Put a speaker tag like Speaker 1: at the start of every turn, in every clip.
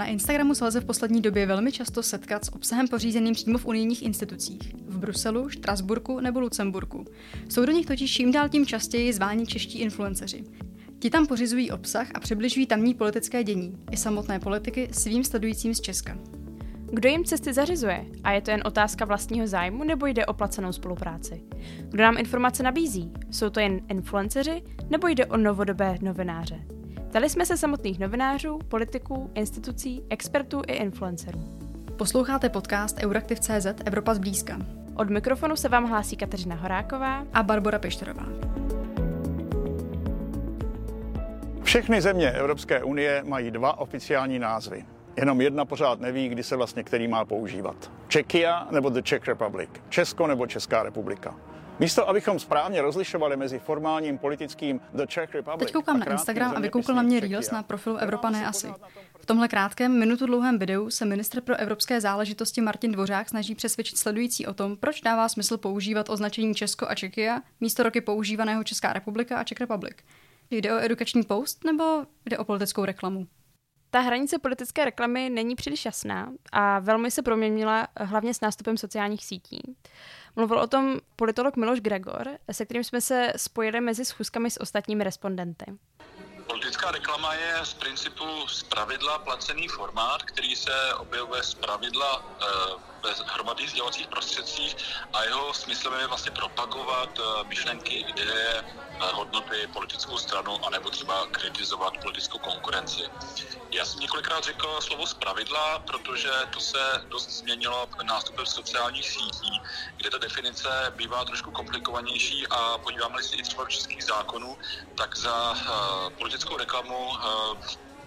Speaker 1: Na Instagramu se lze v poslední době velmi často setkat s obsahem pořízeným přímo v unijních institucích. V Bruselu, Štrasburku nebo Lucemburku. Jsou do nich totiž čím dál tím častěji zváni čeští influenceři. Ti tam pořizují obsah a přibližují tamní politické dění i samotné politiky svým sledujícím z Česka.
Speaker 2: Kdo jim cesty zařizuje? A je to jen otázka vlastního zájmu nebo jde o placenou spolupráci? Kdo nám informace nabízí? Jsou to jen influenceři nebo jde o novodobé novináře? Ptali jsme se samotných novinářů, politiků, institucí, expertů i influencerů.
Speaker 1: Posloucháte podcast Euraktiv.cz Evropa zblízka.
Speaker 2: Od mikrofonu se vám hlásí Kateřina Horáková
Speaker 1: a Barbara Pešterová.
Speaker 3: Všechny země Evropské unie mají dva oficiální názvy. Jenom jedna pořád neví, kdy se vlastně který má používat. Čekia nebo The Czech Republic. Česko nebo Česká republika. Místo, abychom správně rozlišovali mezi formálním politickým The Czech Republic.
Speaker 1: Teď koukám na Instagram a vykoukl na mě Reels na profilu Evropa ne asi. V tomhle krátkém, minutu dlouhém videu se ministr pro evropské záležitosti Martin Dvořák snaží přesvědčit sledující o tom, proč dává smysl používat označení Česko a Čekia místo roky používaného Česká republika a Czech Republic. Jde o edukační post nebo jde o politickou reklamu?
Speaker 2: Ta hranice politické reklamy není příliš jasná a velmi se proměnila hlavně s nástupem sociálních sítí. Mluvil o tom politolog Miloš Gregor, se kterým jsme se spojili mezi schůzkami s ostatními respondenty.
Speaker 4: Politická reklama je z principu z pravidla placený formát, který se objevuje z pravidla e, ve hromadných sdělovacích prostředcích a jeho smyslem je vlastně propagovat e, myšlenky, ideje, hodnoty politickou stranu, anebo třeba kritizovat politickou konkurenci. Já jsem několikrát řekl slovo zpravidla, protože to se dost změnilo nástupem sociálních sítí, kde ta definice bývá trošku komplikovanější a podíváme-li se i třeba do českých zákonů, tak za uh, politickou reklamu uh,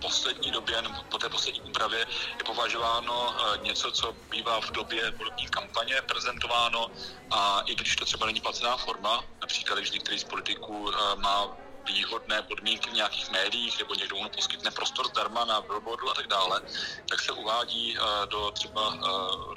Speaker 4: poslední době, nebo po té poslední úpravě, je považováno něco, co bývá v době volební kampaně prezentováno a i když to třeba není placená forma, například když některý z politiků má výhodné podmínky v nějakých médiích nebo někdo mu poskytne prostor zdarma na billboardu a tak dále, tak se uvádí do třeba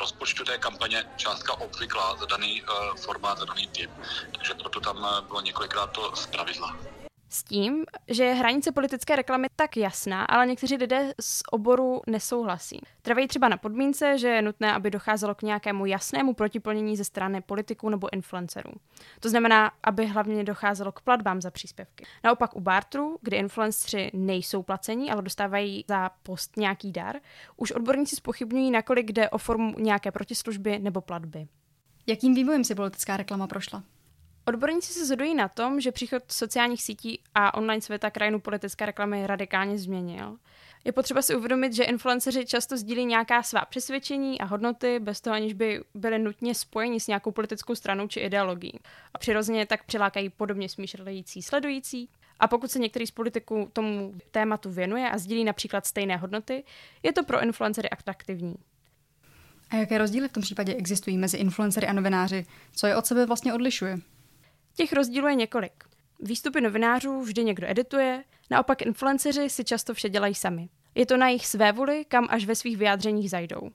Speaker 4: rozpočtu té kampaně částka obvyklá za daný formát, za daný typ. Takže proto tam bylo několikrát to zpravidla
Speaker 2: s tím, že je hranice politické reklamy tak jasná, ale někteří lidé z oboru nesouhlasí. Trvají třeba na podmínce, že je nutné, aby docházelo k nějakému jasnému protiplnění ze strany politiků nebo influencerů. To znamená, aby hlavně docházelo k platbám za příspěvky. Naopak u bartru, kdy influenceri nejsou placení, ale dostávají za post nějaký dar, už odborníci spochybňují, nakolik jde o formu nějaké protislužby nebo platby.
Speaker 1: Jakým vývojem si politická reklama prošla?
Speaker 2: Odborníci se zhodují na tom, že příchod sociálních sítí a online světa krajinu politické reklamy radikálně změnil. Je potřeba si uvědomit, že influenceři často sdílí nějaká svá přesvědčení a hodnoty, bez toho aniž by byly nutně spojeni s nějakou politickou stranou či ideologií. A přirozeně tak přilákají podobně smýšlející sledující. A pokud se některý z politiků tomu tématu věnuje a sdílí například stejné hodnoty, je to pro influencery atraktivní.
Speaker 1: A jaké rozdíly v tom případě existují mezi influencery a novináři? Co je od sebe vlastně odlišuje?
Speaker 2: Těch rozdílů je několik. Výstupy novinářů vždy někdo edituje, naopak influenceři si často vše dělají sami. Je to na jejich svévoli, kam až ve svých vyjádřeních zajdou.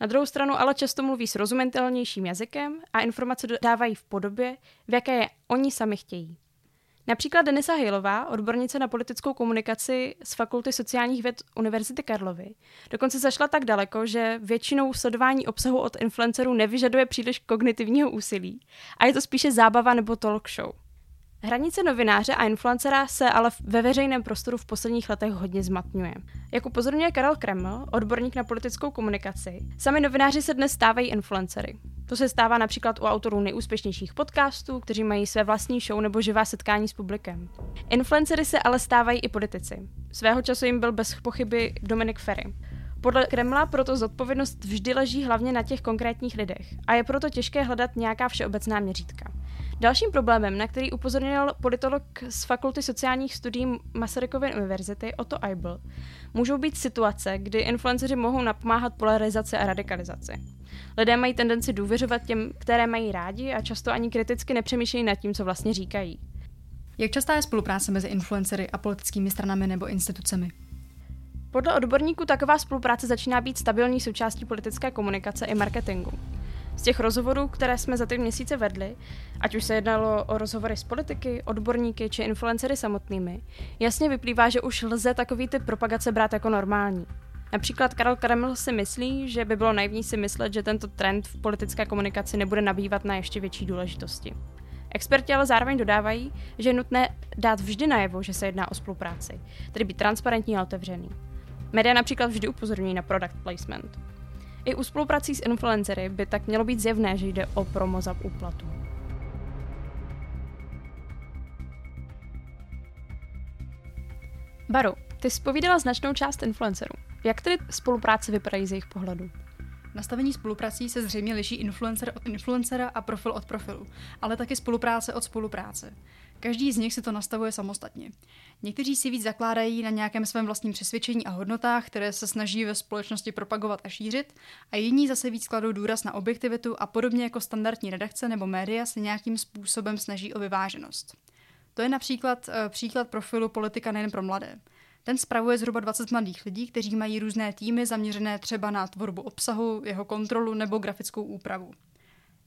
Speaker 2: Na druhou stranu ale často mluví srozumitelnějším jazykem a informace dávají v podobě, v jaké je oni sami chtějí. Například Denisa Hejlová, odbornice na politickou komunikaci z Fakulty sociálních věd Univerzity Karlovy, dokonce zašla tak daleko, že většinou sledování obsahu od influencerů nevyžaduje příliš kognitivního úsilí a je to spíše zábava nebo talk show. Hranice novináře a influencera se ale ve veřejném prostoru v posledních letech hodně zmatňuje. Jak upozorňuje Karel Kreml, odborník na politickou komunikaci, sami novináři se dnes stávají influencery. To se stává například u autorů nejúspěšnějších podcastů, kteří mají své vlastní show nebo živá setkání s publikem. Influencery se ale stávají i politici. Svého času jim byl bez pochyby Dominik Ferry. Podle Kremla proto zodpovědnost vždy leží hlavně na těch konkrétních lidech a je proto těžké hledat nějaká všeobecná měřítka. Dalším problémem, na který upozornil politolog z Fakulty sociálních studií Masarykovy univerzity Otto Eibel, můžou být situace, kdy influenceři mohou napomáhat polarizaci a radikalizaci. Lidé mají tendenci důvěřovat těm, které mají rádi a často ani kriticky nepřemýšlejí nad tím, co vlastně říkají.
Speaker 1: Jak častá je spolupráce mezi influencery a politickými stranami nebo institucemi?
Speaker 2: Podle odborníků taková spolupráce začíná být stabilní součástí politické komunikace i marketingu. Z těch rozhovorů, které jsme za ty měsíce vedli, ať už se jednalo o rozhovory s politiky, odborníky či influencery samotnými, jasně vyplývá, že už lze takový typ propagace brát jako normální. Například Karel Kreml si myslí, že by bylo naivní si myslet, že tento trend v politické komunikaci nebude nabývat na ještě větší důležitosti. Experti ale zároveň dodávají, že je nutné dát vždy najevo, že se jedná o spolupráci, tedy být transparentní a otevřený. Média například vždy upozorňují na product placement. I u spoluprací s influencery by tak mělo být zjevné, že jde o promo za úplatu. Baru, ty jsi povídala značnou část influencerů. Jak tedy spolupráce vypadají z jejich pohledu?
Speaker 1: Nastavení spoluprací se zřejmě liší influencer od influencera a profil od profilu, ale taky spolupráce od spolupráce. Každý z nich si to nastavuje samostatně. Někteří si víc zakládají na nějakém svém vlastním přesvědčení a hodnotách, které se snaží ve společnosti propagovat a šířit, a jiní zase víc kladou důraz na objektivitu a podobně jako standardní redakce nebo média se nějakým způsobem snaží o vyváženost. To je například uh, příklad profilu politika nejen pro mladé. Ten spravuje zhruba 20 mladých lidí, kteří mají různé týmy zaměřené třeba na tvorbu obsahu, jeho kontrolu nebo grafickou úpravu.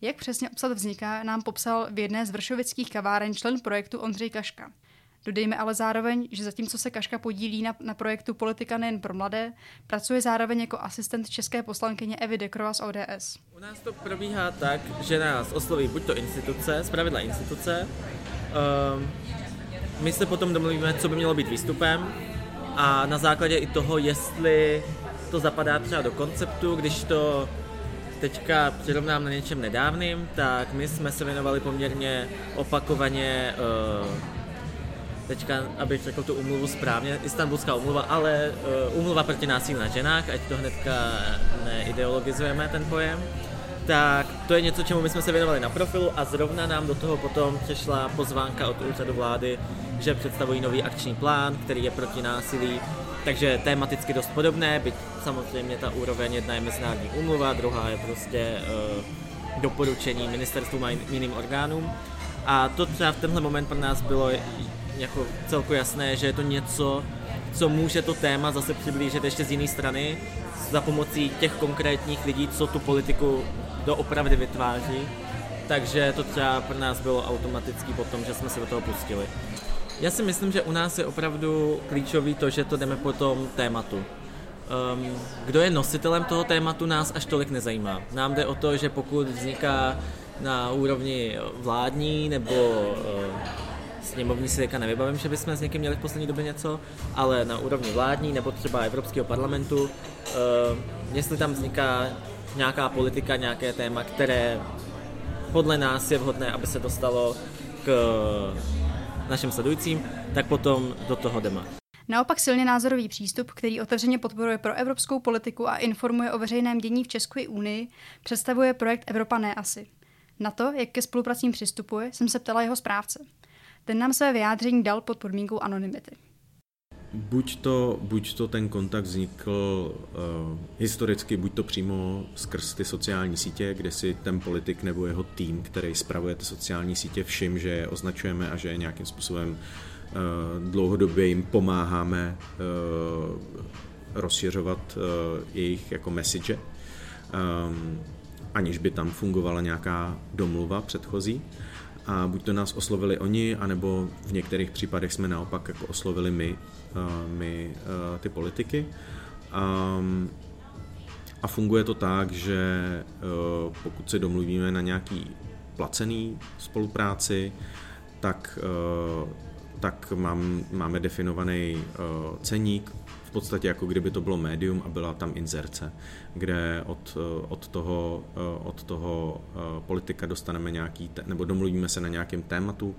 Speaker 1: Jak přesně obsah vzniká, nám popsal v jedné z vršovických kaváren člen projektu Ondřej Kaška. Dodejme ale zároveň, že zatímco se Kaška podílí na, na projektu Politika nejen pro mladé, pracuje zároveň jako asistent české poslankyně Evy Dekrova z ODS.
Speaker 5: U nás to probíhá tak, že nás osloví buď to instituce, zpravidla instituce, um, my se potom domluvíme, co by mělo být výstupem a na základě i toho, jestli to zapadá třeba do konceptu, když to teďka přirovnám na něčem nedávným, tak my jsme se věnovali poměrně opakovaně uh, teďka, abych řekl tu umluvu správně, Istanbulská umluva, ale uh, umluva proti násilí na ženách, ať to hnedka neideologizujeme ten pojem, tak to je něco, čemu my jsme se věnovali na profilu a zrovna nám do toho potom přišla pozvánka od úřadu vlády, že představují nový akční plán, který je proti násilí, takže tématicky dost podobné, byť samozřejmě ta úroveň jedna je mezinárodní úmluva, druhá je prostě uh, doporučení ministerstvu a jiným orgánům. A to třeba v tenhle moment pro nás bylo jako celku jasné, že je to něco, co může to téma zase přiblížit ještě z jiné strany, za pomocí těch konkrétních lidí, co tu politiku doopravdy vytváří. Takže to třeba pro nás bylo automatický potom, že jsme se do toho pustili. Já si myslím, že u nás je opravdu klíčový to, že to jdeme po tom tématu. Um, kdo je nositelem toho tématu, nás až tolik nezajímá. Nám jde o to, že pokud vzniká na úrovni vládní nebo uh, sněmovní si teďka nevybavím, že bychom s někým měli v poslední době něco, ale na úrovni vládní nebo třeba Evropského parlamentu, uh, jestli tam vzniká nějaká politika, nějaké téma, které podle nás je vhodné, aby se dostalo k našim sledujícím, tak potom do toho jdeme.
Speaker 1: Naopak silně názorový přístup, který otevřeně podporuje pro evropskou politiku a informuje o veřejném dění v České unii, představuje projekt Evropa ne asi. Na to, jak ke spolupracím přistupuje, jsem se ptala jeho správce. Ten nám své vyjádření dal pod podmínkou anonymity.
Speaker 6: Buď to, buď to ten kontakt vznikl uh, historicky, buď to přímo skrz ty sociální sítě, kde si ten politik nebo jeho tým, který spravuje ty sociální sítě, všim, že je označujeme a že je nějakým způsobem uh, dlouhodobě jim pomáháme uh, rozšiřovat uh, jejich jako message, um, aniž by tam fungovala nějaká domluva předchozí. A buď to nás oslovili oni, anebo v některých případech jsme naopak jako oslovili my, my uh, ty politiky. Um, a funguje to tak, že uh, pokud se domluvíme na nějaký placený spolupráci, tak, tak mám, máme definovaný ceník, v podstatě jako kdyby to bylo médium a byla tam inzerce, kde od, od toho, od toho politika dostaneme nějaký, nebo domluvíme se na nějakém tématu,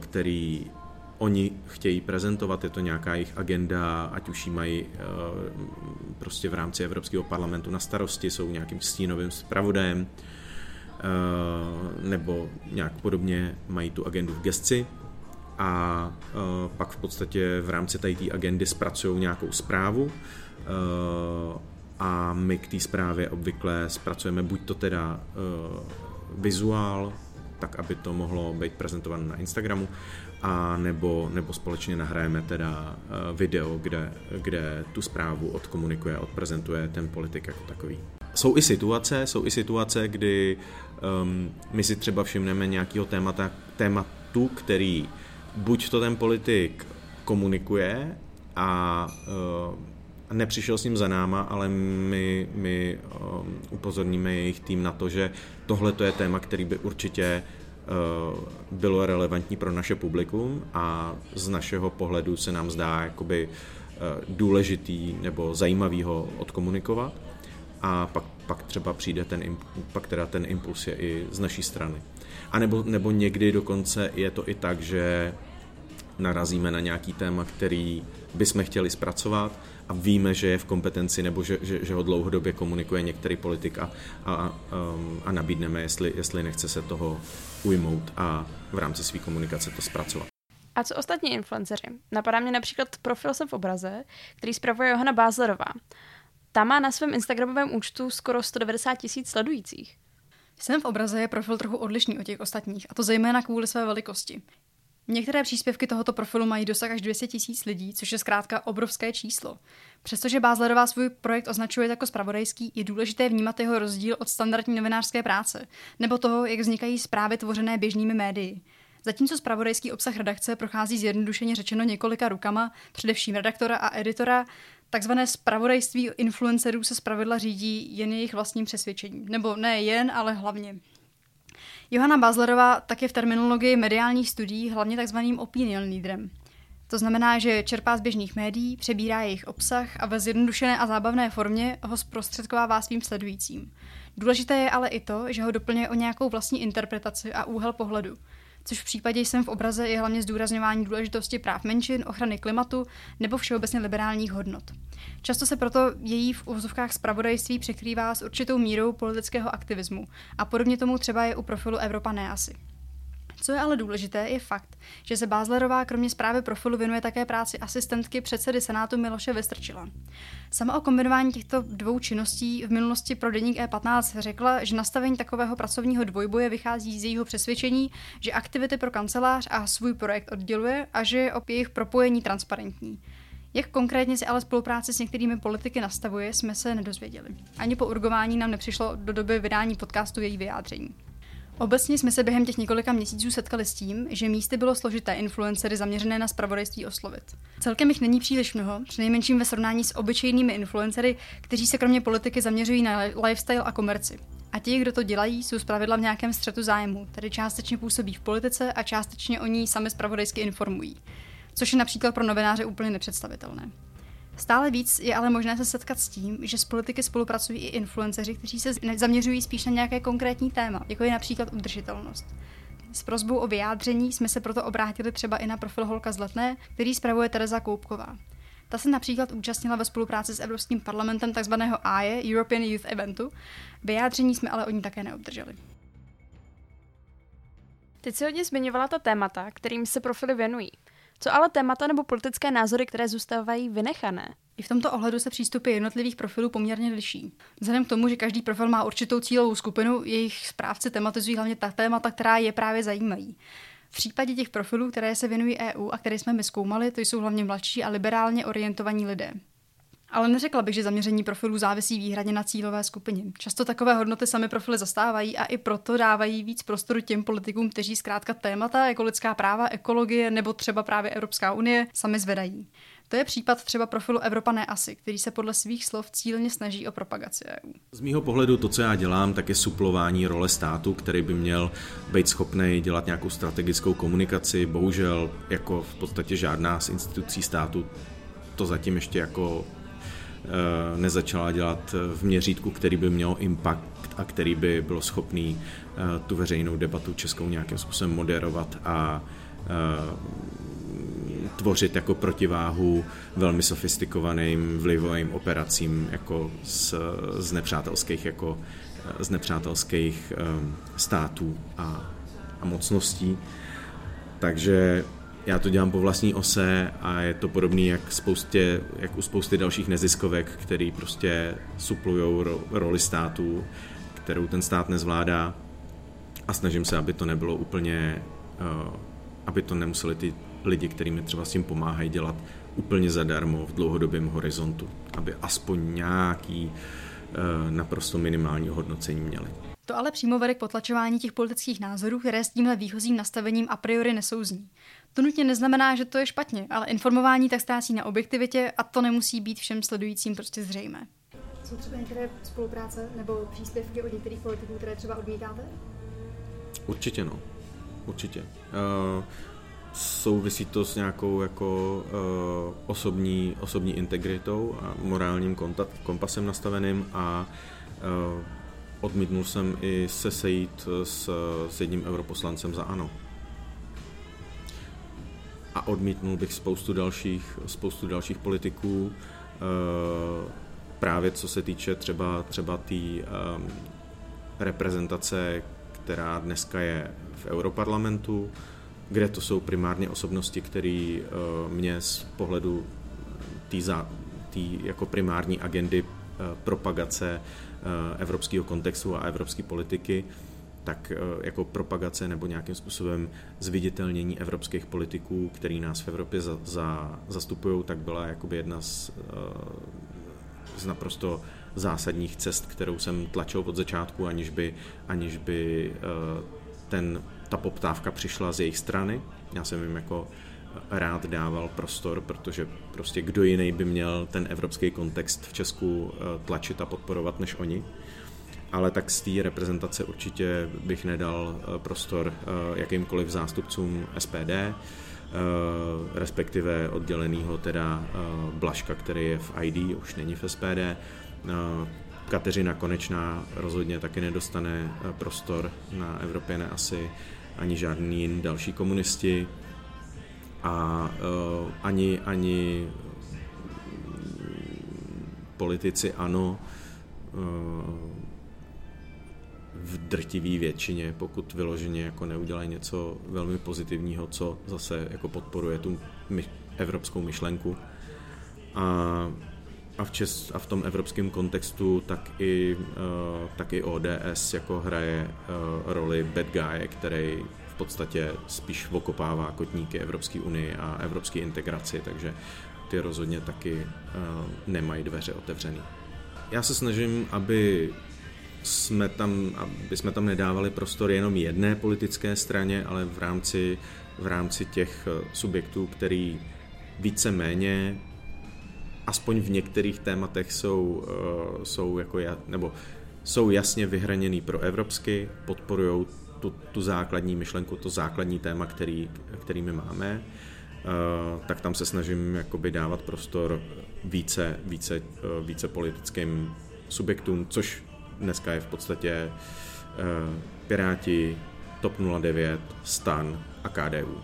Speaker 6: který oni chtějí prezentovat, je to nějaká jejich agenda, ať už ji mají prostě v rámci Evropského parlamentu na starosti, jsou nějakým stínovým zpravodajem, nebo nějak podobně mají tu agendu v gesci. A uh, pak v podstatě v rámci té agendy zpracují nějakou zprávu a my k té zprávě obvykle zpracujeme buď to teda vizuál, tak aby to mohlo být prezentováno na Instagramu, a nebo, nebo společně nahrajeme teda uh, video, kde, kde tu zprávu odkomunikuje, odprezentuje ten politik jako takový. Jsou i situace, jsou i situace, kdy um, my si třeba všimneme nějakého témata, tématu, který buď to ten politik komunikuje a uh, nepřišel s ním za náma, ale my, my um, upozorníme jejich tým na to, že tohle to je téma, který by určitě bylo relevantní pro naše publikum a z našeho pohledu se nám zdá jakoby uh, důležitý nebo zajímavý ho odkomunikovat a pak, pak třeba přijde ten, pak teda ten impuls je i z naší strany. A nebo, nebo někdy dokonce je to i tak, že narazíme na nějaký téma, který bychom chtěli zpracovat a víme, že je v kompetenci nebo že, že, že ho dlouhodobě komunikuje některý politik a, a, um, a nabídneme, jestli, jestli nechce se toho ujmout a v rámci své komunikace to zpracovat.
Speaker 2: A co ostatní influenceři? Napadá mě například profil jsem v obraze, který zpravuje Johana Bázlerová. Ta má na svém Instagramovém účtu skoro 190 tisíc sledujících.
Speaker 1: Jsem v obraze je profil trochu odlišný od těch ostatních, a to zejména kvůli své velikosti. Některé příspěvky tohoto profilu mají dosah až 200 tisíc lidí, což je zkrátka obrovské číslo. Přestože Bázlerová svůj projekt označuje jako spravodajský, je důležité vnímat jeho rozdíl od standardní novinářské práce, nebo toho, jak vznikají zprávy tvořené běžnými médii. Zatímco spravodajský obsah redakce prochází zjednodušeně řečeno několika rukama, především redaktora a editora, takzvané spravodajství influencerů se zpravidla řídí jen jejich vlastním přesvědčením. Nebo ne jen, ale hlavně. Johana Bazlerová tak je v terminologii mediálních studií hlavně takzvaným opinion leaderem. To znamená, že čerpá z běžných médií, přebírá jejich obsah a ve zjednodušené a zábavné formě ho zprostředkovává svým sledujícím. Důležité je ale i to, že ho doplňuje o nějakou vlastní interpretaci a úhel pohledu což v případě jsem v obraze je hlavně zdůrazňování důležitosti práv menšin, ochrany klimatu nebo všeobecně liberálních hodnot. Často se proto její v uvozovkách zpravodajství překrývá s určitou mírou politického aktivismu a podobně tomu třeba je u profilu Evropa Neasy. Co je ale důležité, je fakt, že se Bázlerová kromě zprávy profilu věnuje také práci asistentky předsedy Senátu Miloše Vystrčila. Sama o kombinování těchto dvou činností v minulosti pro deník E15 řekla, že nastavení takového pracovního dvojboje vychází z jejího přesvědčení, že aktivity pro kancelář a svůj projekt odděluje a že je o jejich propojení transparentní. Jak konkrétně si ale spolupráce s některými politiky nastavuje, jsme se nedozvěděli. Ani po urgování nám nepřišlo do doby vydání podcastu její vyjádření. Obecně jsme se během těch několika měsíců setkali s tím, že místy bylo složité influencery zaměřené na spravodajství oslovit. Celkem jich není příliš mnoho, přinejmenším ve srovnání s obyčejnými influencery, kteří se kromě politiky zaměřují na lifestyle a komerci. A ti, kdo to dělají, jsou zpravidla v nějakém střetu zájmu, tedy částečně působí v politice a částečně o ní sami spravodajsky informují. Což je například pro novináře úplně nepředstavitelné. Stále víc je ale možné se setkat s tím, že s politiky spolupracují i influenceři, kteří se zaměřují spíš na nějaké konkrétní téma, jako je například udržitelnost. S prozbou o vyjádření jsme se proto obrátili třeba i na profil Holka z Letné, který spravuje Tereza Koupková. Ta se například účastnila ve spolupráci s Evropským parlamentem tzv. AE, European Youth Eventu. Vyjádření jsme ale od ní také neobdrželi.
Speaker 2: Teď si hodně zmiňovala ta témata, kterým se profily věnují. Co ale témata nebo politické názory, které zůstávají vynechané?
Speaker 1: I v tomto ohledu se přístupy jednotlivých profilů poměrně liší. Vzhledem k tomu, že každý profil má určitou cílovou skupinu, jejich správci tematizují hlavně ta témata, která je právě zajímají. V případě těch profilů, které se věnují EU a které jsme my zkoumali, to jsou hlavně mladší a liberálně orientovaní lidé. Ale neřekla bych, že zaměření profilů závisí výhradně na cílové skupině. Často takové hodnoty sami profily zastávají a i proto dávají víc prostoru těm politikům, kteří zkrátka témata jako lidská práva, ekologie nebo třeba právě Evropská unie sami zvedají. To je případ třeba profilu Evropa ne asi, který se podle svých slov cílně snaží o propagaci EU.
Speaker 6: Z mýho pohledu to, co já dělám, tak je suplování role státu, který by měl být schopný dělat nějakou strategickou komunikaci. Bohužel, jako v podstatě žádná z institucí státu to zatím ještě jako nezačala dělat v měřítku, který by měl impact a který by byl schopný eh, tu veřejnou debatu českou nějakým způsobem moderovat a eh, tvořit jako protiváhu velmi sofistikovaným vlivovým operacím jako z, z nepřátelských jako z nepřátelských států a, a mocností. Takže já to dělám po vlastní ose a je to podobný jak, spoustě, jak u spousty dalších neziskovek, který prostě suplují ro, roli státu, kterou ten stát nezvládá a snažím se, aby to nebylo úplně, uh, aby to nemuseli ty lidi, kterými třeba s tím pomáhají dělat úplně zadarmo v dlouhodobém horizontu, aby aspoň nějaký uh, naprosto minimální hodnocení měli.
Speaker 1: To ale přímo vede k potlačování těch politických názorů, které s tímhle výchozím nastavením a priori nesouzní. To nutně neznamená, že to je špatně, ale informování tak ztrácí na objektivitě a to nemusí být všem sledujícím prostě zřejmé. Jsou třeba některé spolupráce nebo příspěvky od některých politiků, které třeba odmítáte?
Speaker 6: Určitě no. Určitě. Uh, souvisí to s nějakou jako uh, osobní, osobní integritou a morálním kontakt, kompasem nastaveným a uh, odmítnul jsem i se sejít s, s jedním europoslancem za ANO. A odmítnul bych spoustu dalších, spoustu dalších politiků, uh, právě co se týče třeba třeba té um, reprezentace, která dneska je v Europarlamentu, kde to jsou primárně osobnosti, které uh, mě z pohledu té jako primární agendy uh, propagace uh, evropského kontextu a evropské politiky, tak jako propagace nebo nějakým způsobem zviditelnění evropských politiků, který nás v Evropě za, za, zastupují, tak byla jakoby jedna z, z naprosto zásadních cest, kterou jsem tlačil od začátku, aniž by, aniž by ten ta poptávka přišla z jejich strany. Já jsem jim jako rád dával prostor, protože prostě kdo jiný by měl ten evropský kontext v Česku eh, tlačit a podporovat než oni. Ale tak z té reprezentace určitě bych nedal eh, prostor eh, jakýmkoliv zástupcům SPD, respektive oddělenýho teda Blaška, který je v ID, už není v SPD, Kateřina Konečná rozhodně taky nedostane prostor na Evropě, asi ani žádný další komunisti. A ani, ani politici ano v drtivé většině, pokud vyloženě jako neudělají něco velmi pozitivního, co zase jako podporuje tu my, evropskou myšlenku. A, a, v Čes, a v tom evropském kontextu tak i, uh, tak i ODS jako hraje uh, roli bad guy, který v podstatě spíš okopává kotníky Evropské unii a evropské integraci, takže ty rozhodně taky uh, nemají dveře otevřený. Já se snažím, aby jsme tam, aby jsme tam nedávali prostor jenom jedné politické straně, ale v rámci, v rámci těch subjektů, který více méně aspoň v některých tématech jsou, uh, jsou jako ja, nebo jsou jasně vyhraněný pro evropsky, podporují tu, tu základní myšlenku, to základní téma, který, který my máme, uh, tak tam se snažím jakoby dávat prostor více, více, více politickým subjektům, což dneska je v podstatě uh, Piráti, TOP 09, STAN a KDU.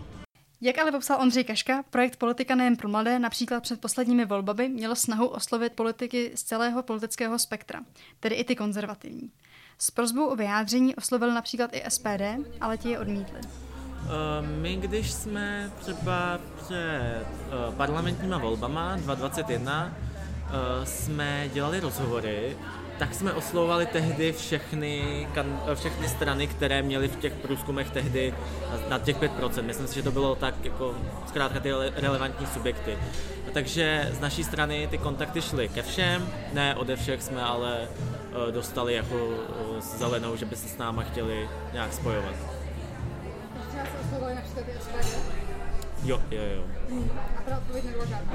Speaker 1: Jak ale popsal Ondřej Kaška, projekt Politika nejen pro mladé například před posledními volbami mělo snahu oslovit politiky z celého politického spektra, tedy i ty konzervativní. S prozbou o vyjádření oslovil například i SPD, ale ti je odmítli.
Speaker 5: Uh, my, když jsme třeba před uh, parlamentníma volbama 2021 uh, jsme dělali rozhovory, tak jsme oslovovali tehdy všechny, kan, všechny strany, které měly v těch průzkumech tehdy na těch 5%. Myslím si, že to bylo tak jako zkrátka ty relevantní subjekty. Takže z naší strany ty kontakty šly ke všem, ne ode všech jsme ale uh, dostali jako uh, zelenou, že by se s náma chtěli nějak spojovat. Jo, jo, jo. Hmm. A ta odpověď nebyla žádná?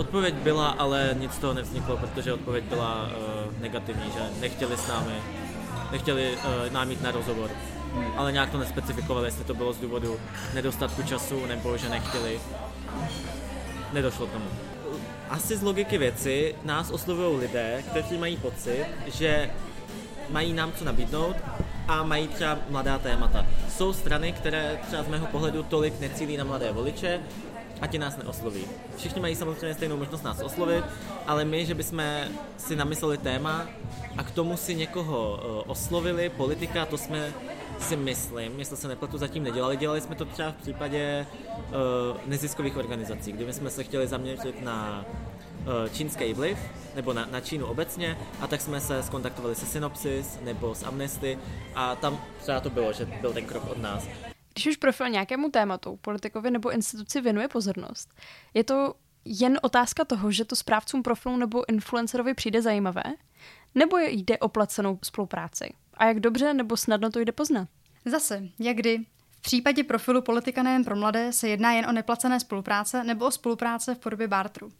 Speaker 5: Odpověď byla, ale nic z toho nevzniklo, protože odpověď byla uh, negativní, že nechtěli s námi, nechtěli uh, nám jít na rozhovor. Hmm. Ale nějak to nespecifikovali, jestli to bylo z důvodu nedostatku času, nebo že nechtěli. Nedošlo k tomu. Asi z logiky věci nás oslovují lidé, kteří mají pocit, že mají nám co nabídnout a mají třeba mladá témata. Jsou strany, které třeba z mého pohledu tolik necílí na mladé voliče a ti nás neosloví. Všichni mají samozřejmě stejnou možnost nás oslovit, ale my, že bychom si namysleli téma a k tomu si někoho uh, oslovili, politika, to jsme si myslím, jestli se nepletu, zatím nedělali. Dělali jsme to třeba v případě uh, neziskových organizací, kdyby jsme se chtěli zaměřit na uh, čínský vliv, nebo na, na Čínu obecně, a tak jsme se skontaktovali se Synopsis nebo s Amnesty a tam třeba to bylo, že byl ten krok od nás.
Speaker 2: Když už profil nějakému tématu, politikovi nebo instituci věnuje pozornost, je to jen otázka toho, že to správcům profilu nebo influencerovi přijde zajímavé? Nebo jde o placenou spolupráci? A jak dobře nebo snadno to jde poznat?
Speaker 1: Zase, jak kdy. V případě profilu politika nejen pro mladé se jedná jen o neplacené spolupráce nebo o spolupráce v podobě bartru.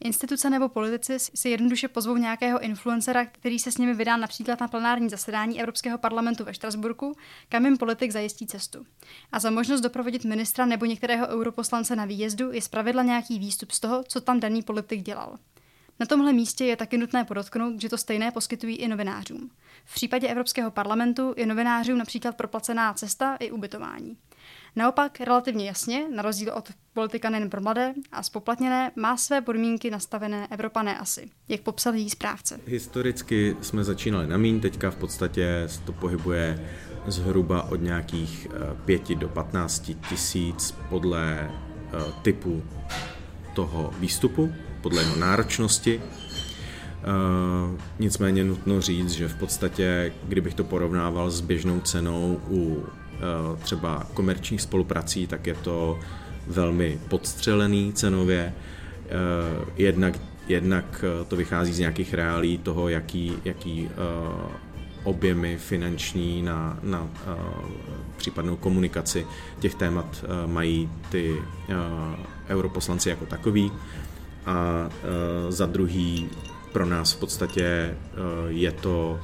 Speaker 1: Instituce nebo politici si jednoduše pozvou nějakého influencera, který se s nimi vydá například na plenární zasedání Evropského parlamentu ve Štrasburku, kam jim politik zajistí cestu. A za možnost doprovodit ministra nebo některého europoslance na výjezdu je zpravidla nějaký výstup z toho, co tam daný politik dělal. Na tomhle místě je taky nutné podotknout, že to stejné poskytují i novinářům. V případě Evropského parlamentu je novinářům například proplacená cesta i ubytování. Naopak relativně jasně, na rozdíl od politika nejen pro mladé a spoplatněné, má své podmínky nastavené Evropané asi, jak popsal její správce.
Speaker 6: Historicky jsme začínali na mín, teďka v podstatě to pohybuje zhruba od nějakých 5 eh, do 15 tisíc podle eh, typu toho výstupu, podle jeho náročnosti. Uh, nicméně nutno říct, že v podstatě, kdybych to porovnával s běžnou cenou u Eh, třeba komerčních spoluprací, tak je to velmi podstřelený cenově. Eh, jednak, jednak eh, to vychází z nějakých reálí toho, jaký, jaký objemy finanční na, na případnou komunikaci těch témat mají ty europoslanci jako takový. A za druhý pro nás v podstatě je to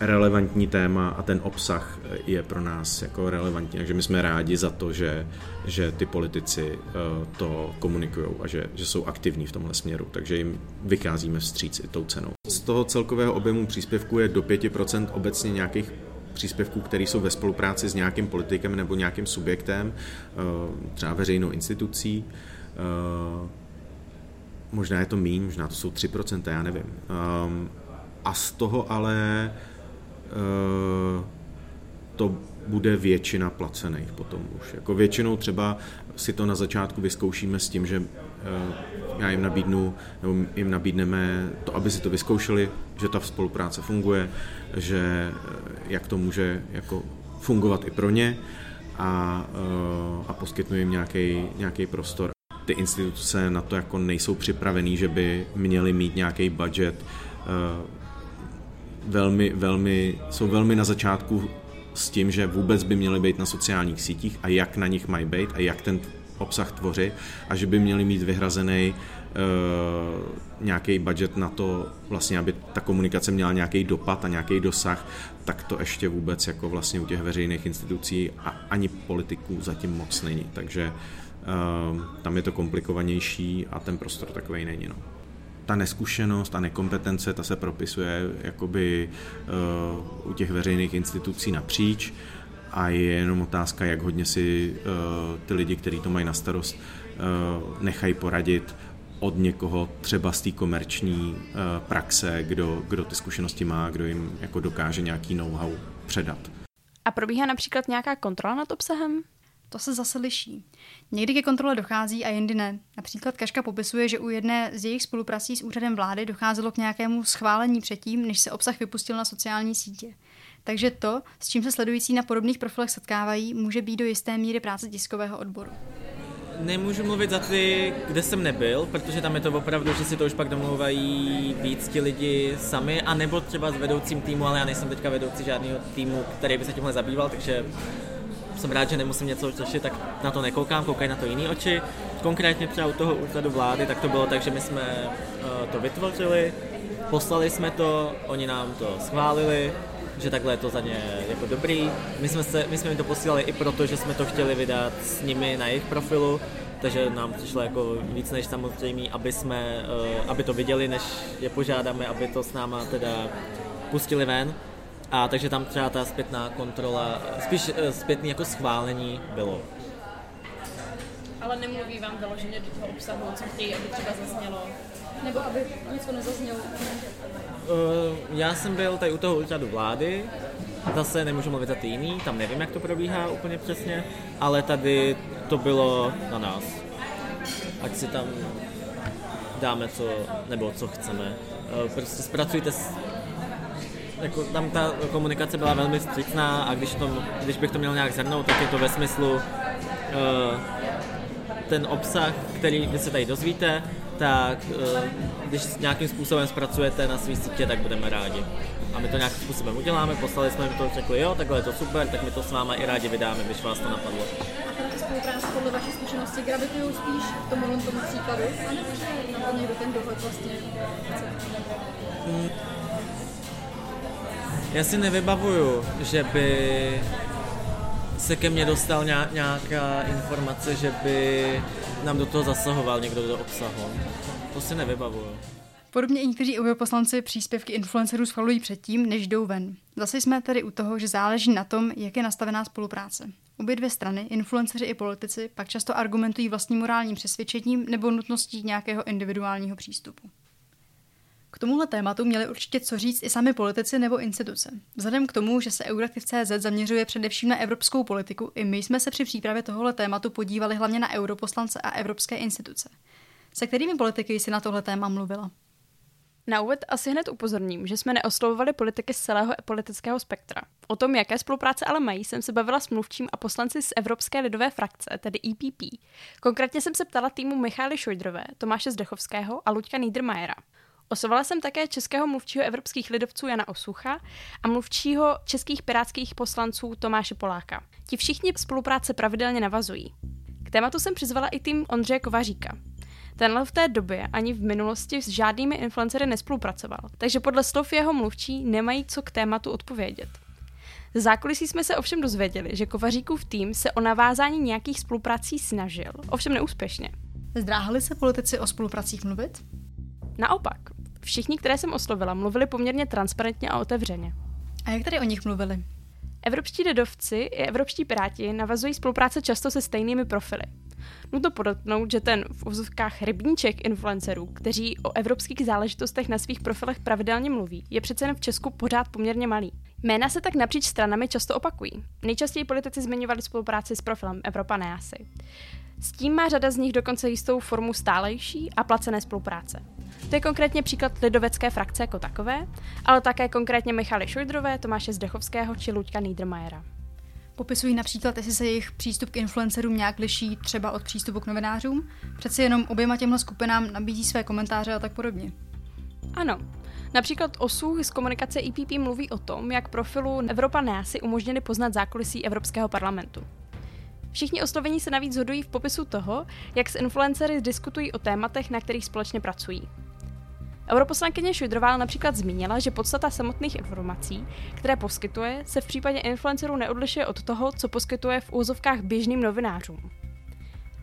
Speaker 6: relevantní téma a ten obsah je pro nás jako relevantní. Takže my jsme rádi za to, že, že ty politici eh, to komunikují a že, že jsou aktivní v tomhle směru. Takže jim vycházíme vstříc i tou cenou. Z toho celkového objemu příspěvku je do 5% obecně nějakých příspěvků, které jsou ve spolupráci s nějakým politikem nebo nějakým subjektem, eh, třeba veřejnou institucí. Eh, možná je to míň, možná to jsou 3%, já nevím. A z toho ale to bude většina placených potom už. Jako většinou třeba si to na začátku vyzkoušíme s tím, že eh, já jim nabídnu, nebo jim nabídneme to, aby si to vyzkoušeli, že ta spolupráce funguje, že eh, jak to může jako fungovat i pro ně a, a poskytnu jim nějaký prostor. Ty instituce na to jako nejsou připravený, že by měli mít nějaký budget velmi, velmi, jsou velmi na začátku s tím, že vůbec by měly být na sociálních sítích a jak na nich mají být a jak ten obsah tvořit a že by měli mít vyhrazený uh, nějaký budget na to, vlastně, aby ta komunikace měla nějaký dopad a nějaký dosah, tak to ještě vůbec jako vlastně u těch veřejných institucí a ani politiků zatím moc není. Takže uh, tam je to komplikovanější a ten prostor takový není. No ta neskušenost, ta nekompetence, ta se propisuje jakoby uh, u těch veřejných institucí napříč a je jenom otázka, jak hodně si uh, ty lidi, kteří to mají na starost, uh, nechají poradit od někoho třeba z té komerční uh, praxe, kdo, kdo ty zkušenosti má, kdo jim jako dokáže nějaký know-how předat.
Speaker 2: A probíhá například nějaká kontrola nad obsahem?
Speaker 1: To se zase liší. Někdy ke kontrole dochází a jindy ne. Například Kaška popisuje, že u jedné z jejich spoluprací s úřadem vlády docházelo k nějakému schválení předtím, než se obsah vypustil na sociální sítě. Takže to, s čím se sledující na podobných profilech setkávají, může být do jisté míry práce tiskového odboru.
Speaker 5: Nemůžu mluvit za ty, kde jsem nebyl, protože tam je to opravdu, že si to už pak domlouvají víc ti lidi sami, anebo třeba s vedoucím týmu, ale já nejsem teďka vedoucí žádného týmu, který by se tímhle zabýval, takže jsem rád, že nemusím něco řešit, tak na to nekoukám, koukají na to jiný oči. Konkrétně třeba u toho úřadu vlády, tak to bylo tak, že my jsme uh, to vytvořili, poslali jsme to, oni nám to schválili, že takhle je to za ně jako dobrý. My jsme, se, my jsme jim to posílali i proto, že jsme to chtěli vydat s nimi na jejich profilu, takže nám přišlo jako víc než samozřejmě, aby, jsme, uh, aby to viděli, než je požádáme, aby to s náma teda pustili ven. A takže tam třeba ta zpětná kontrola, spíš eh, zpětný jako schválení bylo.
Speaker 2: Ale nemluví vám doloženě do toho obsahu, co chtějí, aby třeba zaznělo? Nebo aby něco nezaznělo?
Speaker 5: Uh, já jsem byl tady u toho úřadu vlády, zase nemůžu mluvit za ty jiný, tam nevím, jak to probíhá úplně přesně, ale tady to bylo na nás. Ať si tam dáme co, nebo co chceme. Uh, prostě zpracujte jako tam ta komunikace byla velmi striktná a když, to, když bych to měl nějak zhrnout, tak je to ve smyslu uh, ten obsah, který vy se tady dozvíte, tak eh, když nějakým způsobem zpracujete na svý sítě, tak budeme rádi. A my to nějakým způsobem uděláme, poslali jsme mi to, řekli jo, takhle je to super, tak my to s váma i rádi vydáme, když vás to napadlo.
Speaker 1: A ta spolupráce podle vaší zkušenosti gravitují spíš k tomu tomu příkladu, anebo že na ten dohled vlastně
Speaker 5: hmm. Já si nevybavuju, že by se ke mně dostal nějaká informace, že by nám do toho zasahoval někdo do obsahu. To si nevybavuju.
Speaker 1: Podobně i někteří poslanci příspěvky influencerů schvalují předtím, než jdou ven. Zase jsme tedy u toho, že záleží na tom, jak je nastavená spolupráce. Obě dvě strany, influenceři i politici, pak často argumentují vlastním morálním přesvědčením nebo nutností nějakého individuálního přístupu. K tomuhle tématu měli určitě co říct i sami politici nebo instituce. Vzhledem k tomu, že se Euraktiv.cz zaměřuje především na evropskou politiku, i my jsme se při přípravě tohohle tématu podívali hlavně na europoslance a evropské instituce. Se kterými politiky jsi na tohle téma mluvila?
Speaker 2: Na úvod asi hned upozorním, že jsme neoslovovali politiky z celého politického spektra. O tom, jaké spolupráce ale mají, jsem se bavila s mluvčím a poslanci z Evropské lidové frakce, tedy EPP. Konkrétně jsem se ptala týmu Michály Šojdrové, Tomáše Zdechovského a Luďka Niedermayera. Osovala jsem také českého mluvčího evropských lidovců Jana Osucha a mluvčího českých pirátských poslanců Tomáše Poláka. Ti všichni spolupráce pravidelně navazují. K tématu jsem přizvala i tým Ondřeje Kovaříka. Tenhle v té době ani v minulosti s žádnými influencery nespolupracoval, takže podle slov jeho mluvčí nemají co k tématu odpovědět. Z zákulisí jsme se ovšem dozvěděli, že Kovaříkův tým se o navázání nějakých spoluprací snažil, ovšem neúspěšně.
Speaker 1: Zdráhali se politici o spolupracích mluvit?
Speaker 2: Naopak, všichni, které jsem oslovila, mluvili poměrně transparentně a otevřeně.
Speaker 1: A jak tady o nich mluvili?
Speaker 2: Evropští lidovci i evropští piráti navazují spolupráce často se stejnými profily. Nutno podotknout, že ten v úzovkách rybníček influencerů, kteří o evropských záležitostech na svých profilech pravidelně mluví, je přece jen v Česku pořád poměrně malý. Jména se tak napříč stranami často opakují. Nejčastěji politici zmiňovali spolupráci s profilem Evropa Neasy. S tím má řada z nich dokonce jistou formu stálejší a placené spolupráce. To je konkrétně příklad lidovecké frakce jako takové, ale také konkrétně Michaly Šojdrové, Tomáše Zdechovského či Luďka Niedermayera.
Speaker 1: Popisují například, jestli se jejich přístup k influencerům nějak liší třeba od přístupu k novinářům. Přeci jenom oběma těmhle skupinám nabízí své komentáře a tak podobně.
Speaker 2: Ano. Například OSU z komunikace EPP mluví o tom, jak profilu Evropa Neasy umožnili poznat zákulisí Evropského parlamentu. Všichni oslovení se navíc zhodují v popisu toho, jak s influencery diskutují o tématech, na kterých společně pracují. Europoslankyně Šudrová například zmínila, že podstata samotných informací, které poskytuje, se v případě influencerů neodlišuje od toho, co poskytuje v úzovkách běžným novinářům.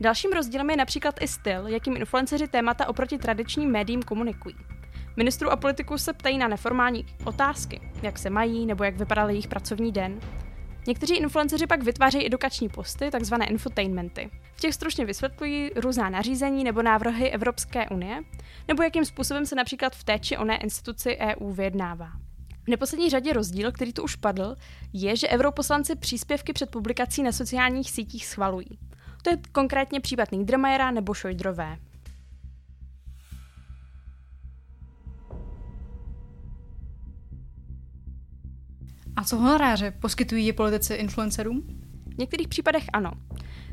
Speaker 2: Dalším rozdílem je například i styl, jakým influenceři témata oproti tradičním médiím komunikují. Ministrů a politiků se ptají na neformální otázky, jak se mají nebo jak vypadal jejich pracovní den, Někteří influenceři pak vytvářejí edukační posty, takzvané infotainmenty. V těch stručně vysvětlují různá nařízení nebo návrhy Evropské unie, nebo jakým způsobem se například v té či oné instituci EU vyjednává. V neposlední řadě rozdíl, který tu už padl, je, že europoslanci příspěvky před publikací na sociálních sítích schvalují. To je konkrétně případ Niedermayera nebo Šojdrové.
Speaker 1: A co honoráře poskytují je politici influencerům?
Speaker 2: V některých případech ano.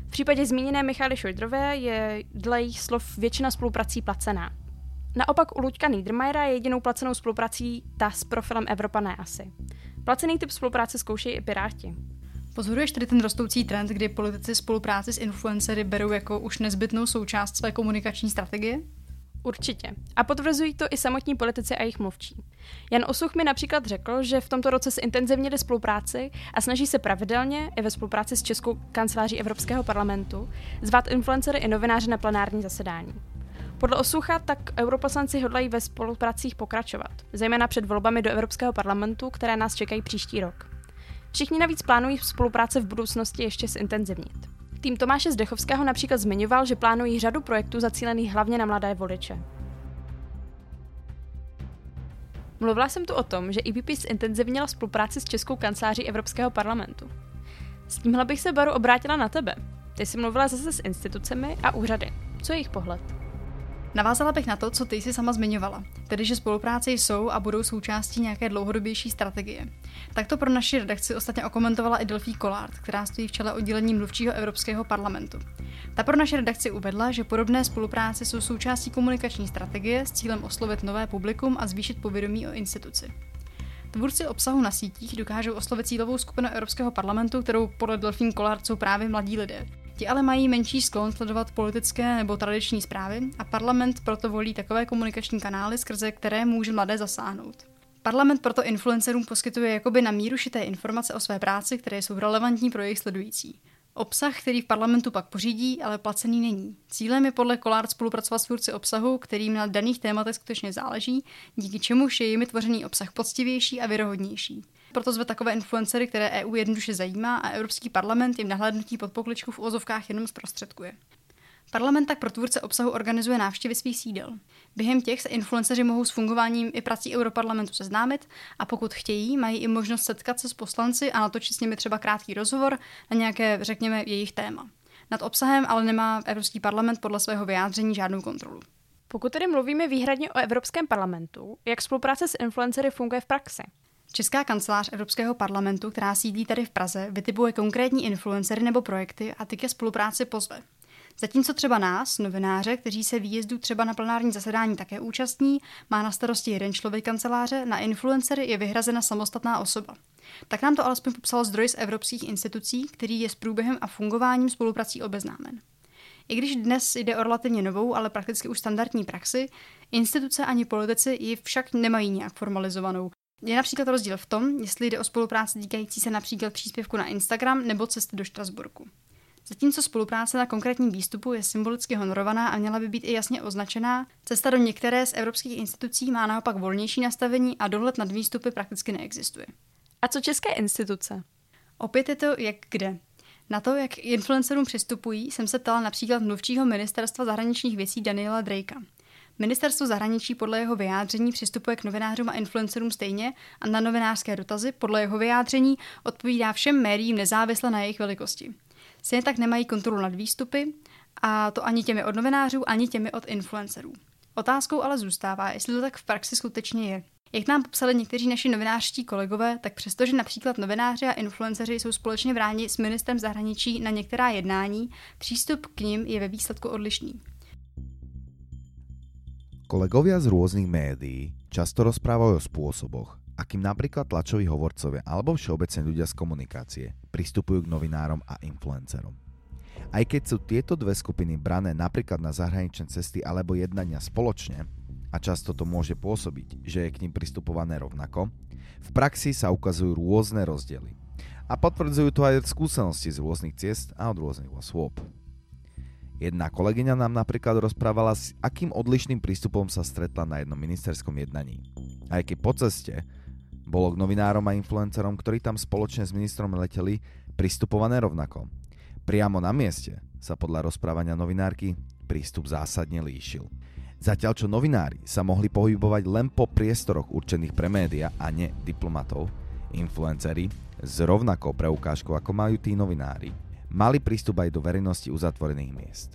Speaker 2: V případě zmíněné Michaly Šojdrové je dle jejich slov většina spoluprací placená. Naopak u Luďka Niedermayera je jedinou placenou spoluprací ta s profilem Evropa ne asi. Placený typ spolupráce zkoušejí i Piráti.
Speaker 1: Pozoruješ tedy ten rostoucí trend, kdy politici spolupráci s influencery berou jako už nezbytnou součást své komunikační strategie?
Speaker 2: Určitě. A potvrzují to i samotní politici a jejich mluvčí. Jan Osuch mi například řekl, že v tomto roce se intenzivněli spolupráci a snaží se pravidelně, i ve spolupráci s Českou kanceláří Evropského parlamentu, zvát influencery i novináře na plenární zasedání. Podle Osucha tak europoslanci hodlají ve spolupracích pokračovat, zejména před volbami do Evropského parlamentu, které nás čekají příští rok. Všichni navíc plánují spolupráce v budoucnosti ještě zintenzivnit. Tým Tomáše Zdechovského například zmiňoval, že plánují řadu projektů zacílených hlavně na mladé voliče. Mluvila jsem tu o tom, že EPP zintenzivnila spolupráci s Českou kanceláří Evropského parlamentu. S tímhle bych se, Baru, obrátila na tebe. Ty jsi mluvila zase s institucemi a úřady. Co je jejich pohled?
Speaker 1: Navázala bych na to, co ty jsi sama zmiňovala, tedy že spolupráce jsou a budou součástí nějaké dlouhodobější strategie. Tak to pro naši redakci ostatně okomentovala i Delphine Collard, která stojí v čele oddělení mluvčího Evropského parlamentu. Ta pro naši redakci uvedla, že podobné spolupráce jsou součástí komunikační strategie s cílem oslovit nové publikum a zvýšit povědomí o instituci. Tvůrci obsahu na sítích dokážou oslovit cílovou skupinu Evropského parlamentu, kterou podle Delphine Collard jsou právě mladí lidé. Ti ale mají menší sklon sledovat politické nebo tradiční zprávy a parlament proto volí takové komunikační kanály, skrze které může mladé zasáhnout. Parlament proto influencerům poskytuje jakoby na míru šité informace o své práci, které jsou relevantní pro jejich sledující. Obsah, který v parlamentu pak pořídí, ale placený není. Cílem je podle Kolár spolupracovat s tvůrci obsahu, kterým na daných tématech skutečně záleží, díky čemuž je jimi tvořený obsah poctivější a věrohodnější. Proto zve takové influencery, které EU jednoduše zajímá a Evropský parlament jim nahlédnutí pod pokličku v ozovkách jenom zprostředkuje. Parlament tak pro tvůrce obsahu organizuje návštěvy svých sídel. Během těch se influenceři mohou s fungováním i prací Europarlamentu seznámit a pokud chtějí, mají i možnost setkat se s poslanci a natočit s nimi třeba krátký rozhovor na nějaké, řekněme, jejich téma. Nad obsahem ale nemá Evropský parlament podle svého vyjádření žádnou kontrolu.
Speaker 2: Pokud tedy mluvíme výhradně o Evropském parlamentu, jak spolupráce s influencery funguje v praxi?
Speaker 1: Česká kancelář Evropského parlamentu, která sídlí tady v Praze, vytipuje konkrétní influencery nebo projekty a ty ke spolupráci pozve. Zatímco třeba nás, novináře, kteří se výjezdu třeba na plenární zasedání také účastní, má na starosti jeden člověk kanceláře, na influencery je vyhrazena samostatná osoba. Tak nám to alespoň popsal zdroj z evropských institucí, který je s průběhem a fungováním spoluprací obeznámen. I když dnes jde o relativně novou, ale prakticky už standardní praxi, instituce ani politici ji však nemají nějak formalizovanou. Je například rozdíl v tom, jestli jde o spolupráci týkající se například příspěvku na Instagram nebo cesty do Štrasburku. Zatímco spolupráce na konkrétním výstupu je symbolicky honorovaná a měla by být i jasně označená, cesta do některé z evropských institucí má naopak volnější nastavení a dohled nad výstupy prakticky neexistuje.
Speaker 2: A co české instituce?
Speaker 1: Opět je to jak kde. Na to, jak influencerům přistupují, jsem se ptala například mluvčího ministerstva zahraničních věcí Daniela Drakea. Ministerstvo zahraničí podle jeho vyjádření přistupuje k novinářům a influencerům stejně a na novinářské dotazy podle jeho vyjádření odpovídá všem médiím nezávisle na jejich velikosti. Stejně tak nemají kontrolu nad výstupy, a to ani těmi od novinářů, ani těmi od influencerů. Otázkou ale zůstává, jestli to tak v praxi skutečně je. Jak nám popsali někteří naši novinářští kolegové, tak přestože například novináři a influenceři jsou společně vráni s ministrem zahraničí na některá jednání, přístup k ním je ve výsledku odlišný.
Speaker 7: Kolegovia z rôznych médií často rozprávajú o spôsoboch, akým napríklad tlačoví hovorcovia alebo všeobecne ľudia z komunikácie pristupujú k novinárom a influencerom. Aj keď sú tieto dve skupiny brané napríklad na zahraničné cesty alebo jednania spoločne, a často to môže pôsobiť, že je k ním pristupované rovnako, v praxi sa ukazujú rôzne rozdiely. A potvrdzujú to aj skúsenosti z rôznych ciest a od rôznych osôb. Jedna kolegyňa nám napríklad rozprávala, s akým odlišným prístupom sa stretla na jednom ministerskom jednaní. Aj keď po ceste bolo k novinárom a influencerom, ktorí tam spoločne s ministrom leteli, pristupované rovnako. Priamo na mieste sa podľa rozprávania novinárky prístup zásadne líšil. Zatiaľ čo novinári sa mohli pohybovať len po priestoroch určených pre média a ne diplomatov, influenceri s rovnakou preukážkou ako majú tí novinári, mali prístup aj do verejnosti uzatvorených miest.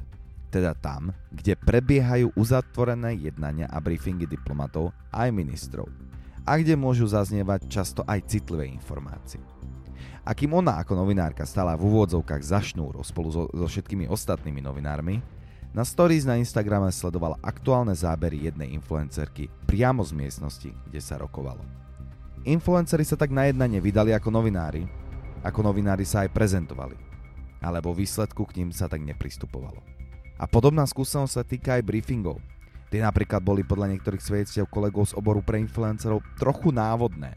Speaker 7: Teda tam, kde prebiehajú uzatvorené jednania a briefingy diplomatov aj ministrov a kde môžu zaznievať často aj citlivé informácie. A kým ona ako novinárka stala v úvodzovkách za šnúrou spolu so, so všetkými ostatnými novinármi, na stories na Instagrame sledovala aktuálne zábery jednej influencerky priamo z miestnosti, kde sa rokovalo. Influenceri sa tak na jednanie vydali ako novinári, ako novinári sa aj prezentovali, ale vo výsledku k ním sa tak nepristupovalo. A podobná skúsenosť sa týka aj briefingov, Tie napríklad boli podľa niektorých svedectiev kolegov z oboru pre influencerov trochu návodné,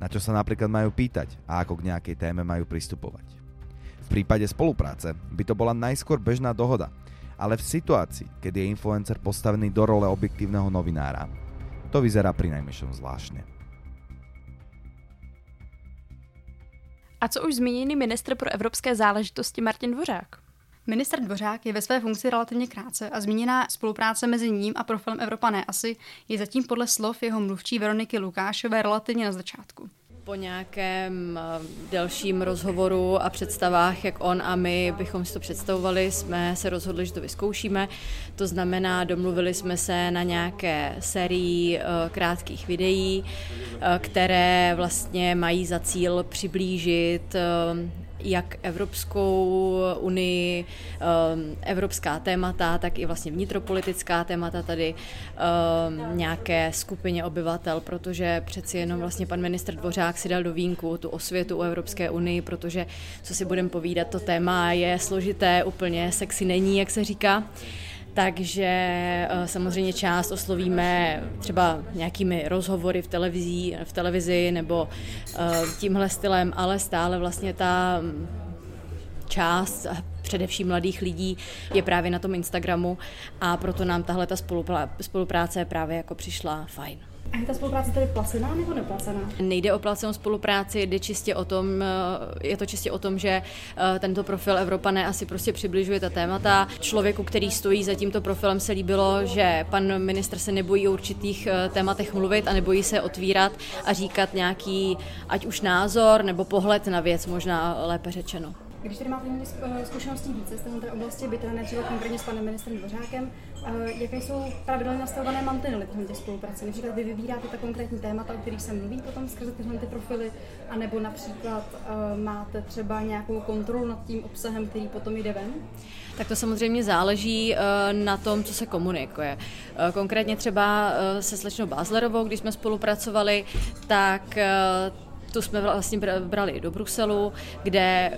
Speaker 7: na čo sa napríklad majú pýtať a ako k nejakej téme majú pristupovať. V prípade spolupráce by to bola najskôr bežná dohoda, ale v situácii, keď je influencer postavený do role objektívneho novinára, to vyzerá pri najmenšom zvláštne.
Speaker 2: A co už zmíněný ministr pro evropské záležitosti Martin Dvořák?
Speaker 1: Minister Dvořák je ve své funkci relativně krátce a zmíněná spolupráce mezi ním a profilem Evropané asi je zatím podle slov jeho mluvčí Veroniky Lukášové relativně na začátku.
Speaker 8: Po nějakém eh, delším rozhovoru a představách, jak on a my bychom si to představovali, jsme se rozhodli, že to vyzkoušíme. To znamená, domluvili jsme se na nějaké sérii eh, krátkých videí, eh, které vlastně mají za cíl přiblížit jak Evropskou unii, um, evropská témata, tak i vlastně vnitropolitická témata tady um, nějaké skupině obyvatel, protože přeci jenom vlastně pan ministr Dvořák si dal do vínku tu osvětu o Evropské unii, protože, co si budeme povídat, to téma je složité, úplně sexy není, jak se říká takže eh, samozřejmě část oslovíme třeba nějakými rozhovory v televizi, v televizi nebo eh, tímhle stylem, ale stále vlastně ta mm, část především mladých lidí je právě na tom Instagramu a proto nám tahle ta spolupráce právě jako přišla fajn.
Speaker 1: A je ta spolupráce tedy placená nebo neplacená?
Speaker 8: Nejde o placenou spolupráci, jde čistě o tom, eh, je to čistě o tom, že eh, tento profil Evropané asi prostě přibližuje ta témata. Člověku, který stojí za tímto profilem, se líbilo, že pan ministr se nebojí o určitých eh, tématech mluvit a nebojí se otvírat a říkat nějaký, ať už názor nebo pohled na věc, možná lépe řečeno.
Speaker 1: Když tady máte zkušeností více z této oblasti, byť třeba konkrétně s panem ministrem Dvořákem, jaké jsou pravidelně nastavované mantinely těch spolupráce? Například vy vybíráte ta konkrétní témata, o kterých se mluví potom skrze tyhle ty profily, anebo například uh, máte třeba nějakou kontrolu nad tím obsahem, který potom jde ven?
Speaker 8: Tak to samozřejmě záleží na tom, co se komunikuje. Konkrétně třeba se slečnou Bázlerovou, když jsme spolupracovali, tak tu jsme vlastně brali do Bruselu, kde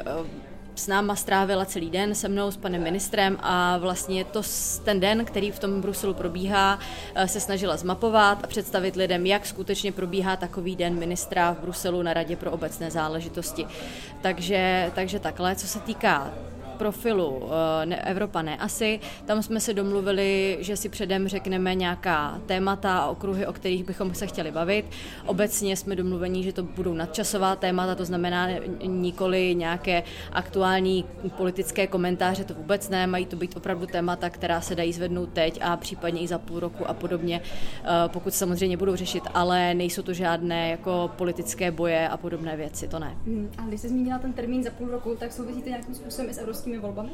Speaker 8: s náma strávila celý den se mnou, s panem ministrem a vlastně to ten den, který v tom Bruselu probíhá, eh, se snažila zmapovat a představit lidem, jak skutečně probíhá takový den ministra v Bruselu na Radě pro obecné záležitosti. Takže, takže takhle, co se týká profilu eh, ne, Evropa ne asi. Tam jsme se domluvili, že si předem řekneme nějaká témata a okruhy, o kterých bychom se chtěli bavit. Obecně jsme domluveni, že to budou nadčasová témata, to znamená nikoli nějaké aktuální politické komentáře, to vůbec ne, mají to být opravdu témata, která se dají zvednout teď a případně i za půl roku a podobně, eh, pokud samozřejmě budou řešit, ale nejsou to žádné jako politické boje a podobné věci, to ne.
Speaker 1: Hmm, a když jste zmínila ten termín za půl roku, tak souvisí to nějakým způsobem i s evropským evropskými volbami?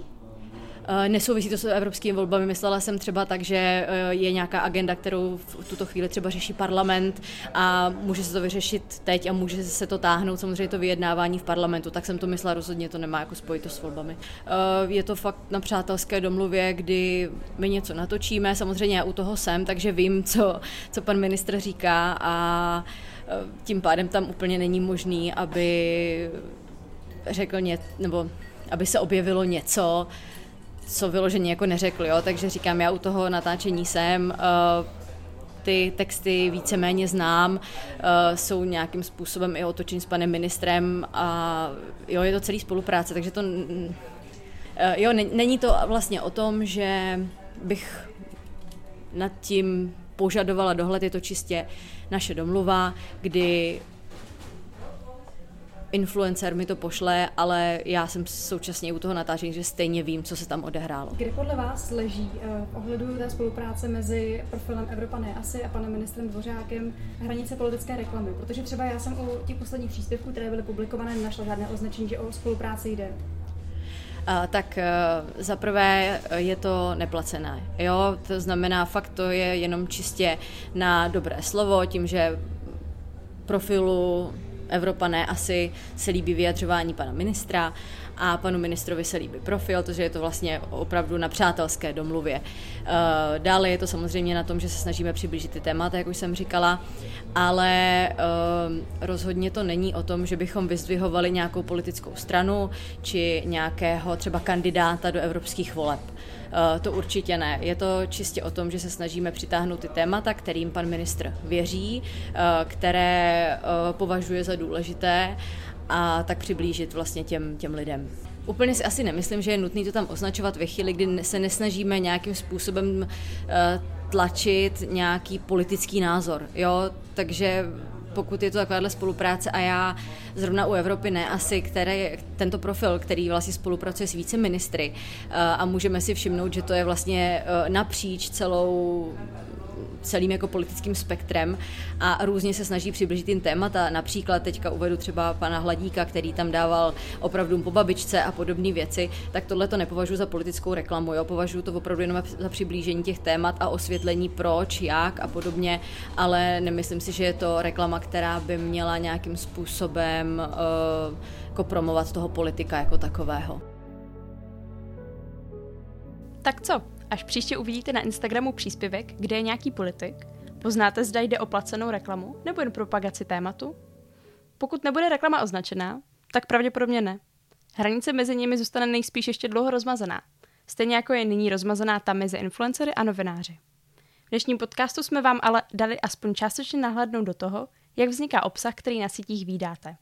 Speaker 8: Eh, nesouvisí to s evropskými volbami. Myslela jsem třeba tak, že eh, je nějaká agenda, kterou v tuto chvíli třeba řeší parlament a může se to vyřešit teď a může se to táhnout samozřejmě to vyjednávání v parlamentu. Tak jsem to myslela rozhodně, to nemá jako spojitost s volbami. Eh, je to fakt na přátelské domluvě, kdy my něco natočíme. Samozřejmě já u toho jsem, takže vím, co, co pan ministr říká a tím pádem tam úplně není možný, aby řekl něco, nebo aby se objevilo něco, co vyloženě jako neřekl, jo? takže říkám, já u toho natáčení jsem, uh, ty texty víceméně znám, uh, jsou nějakým způsobem i otočen s panem ministrem a jo, je to celý spolupráce, takže to, uh, jo, není to vlastně o tom, že bych nad tím požadovala dohled, je to čistě naše domluva, kdy influencer mi to pošle, ale já jsem současně u toho natáčení, že stejně vím, co se tam odehrálo.
Speaker 1: Kde podle vás leží uh, v ohledu té spolupráce mezi profilem Evropa ne asi a panem ministrem Dvořákem hranice politické reklamy? Protože třeba já jsem u těch posledních příspěvků, které byly publikované, nenašla žádné označení, že o spolupráci jde.
Speaker 8: Uh, tak uh, za prvé je to neplacené. Jo, to znamená, fakt to je jenom čistě na dobré slovo, tím, že profilu Evropané asi se líbí vyjadřování pana ministra a panu ministrovi se líbí profil, protože je to vlastně opravdu na přátelské domluvě. Eh, dále je to samozřejmě na tom, že se snažíme přiblížit ty témata, jak už jsem říkala, ale eh, rozhodně to není o tom, že bychom vyzdvihovali nějakou politickou stranu či nějakého třeba kandidáta do evropských voleb. Eh, to určitě ne. Je to čistě o tom, že se snažíme přitáhnout ty témata, kterým pan ministr věří, eh, které eh, považuje za důležité a tak přiblížit vlastně těm, těm lidem. Úplně si asi nemyslím, že je nutné to tam označovat ve chvíli, kdy se nesnažíme nějakým způsobem tlačit nějaký politický názor. Jo? Takže pokud je to takováhle spolupráce a já zrovna u Evropy ne asi, který, tento profil, který vlastně spolupracuje s více ministry eh, a můžeme si všimnout, že to je vlastně eh, napříč celou celým jako politickým spektrem a různě se snaží přiblížit tím témata. Například teďka uvedu třeba pana Hladíka, který tam dával opravdu po babičce a podobné věci, tak tohle to nepovažuji za politickou reklamu, jo? považuji to opravdu jenom za přiblížení těch témat a osvětlení proč, jak a podobně, ale nemyslím si, že je to reklama, která by měla nějakým způsobem uh, jako promovat toho politika jako takového.
Speaker 2: Tak co? Až příště uvidíte na Instagramu příspěvek, kde je nějaký politik, poznáte, zda jde o placenou reklamu nebo jen propagaci tématu? Pokud nebude reklama označená, tak pravděpodobně ne. Hranice mezi nimi zůstane nejspíš ještě dlouho rozmazaná. Stejně jako je nyní rozmazaná ta mezi influencery a novináři. V dnešním podcastu jsme vám ale dali aspoň částečně nahlédnout do toho, jak vzniká obsah, který na sítích výdáte.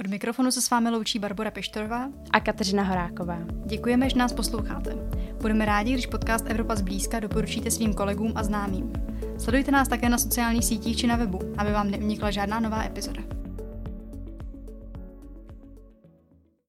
Speaker 1: Od mikrofonu se s vámi loučí Barbara Peštorová
Speaker 2: a Kateřina Horáková.
Speaker 1: Děkujeme, že nás posloucháte. Budeme rádi, když podcast Evropa zblízka doporučíte svým kolegům a známým. Sledujte nás také na sociálních sítích či na webu, aby vám neunikla žádná nová epizoda.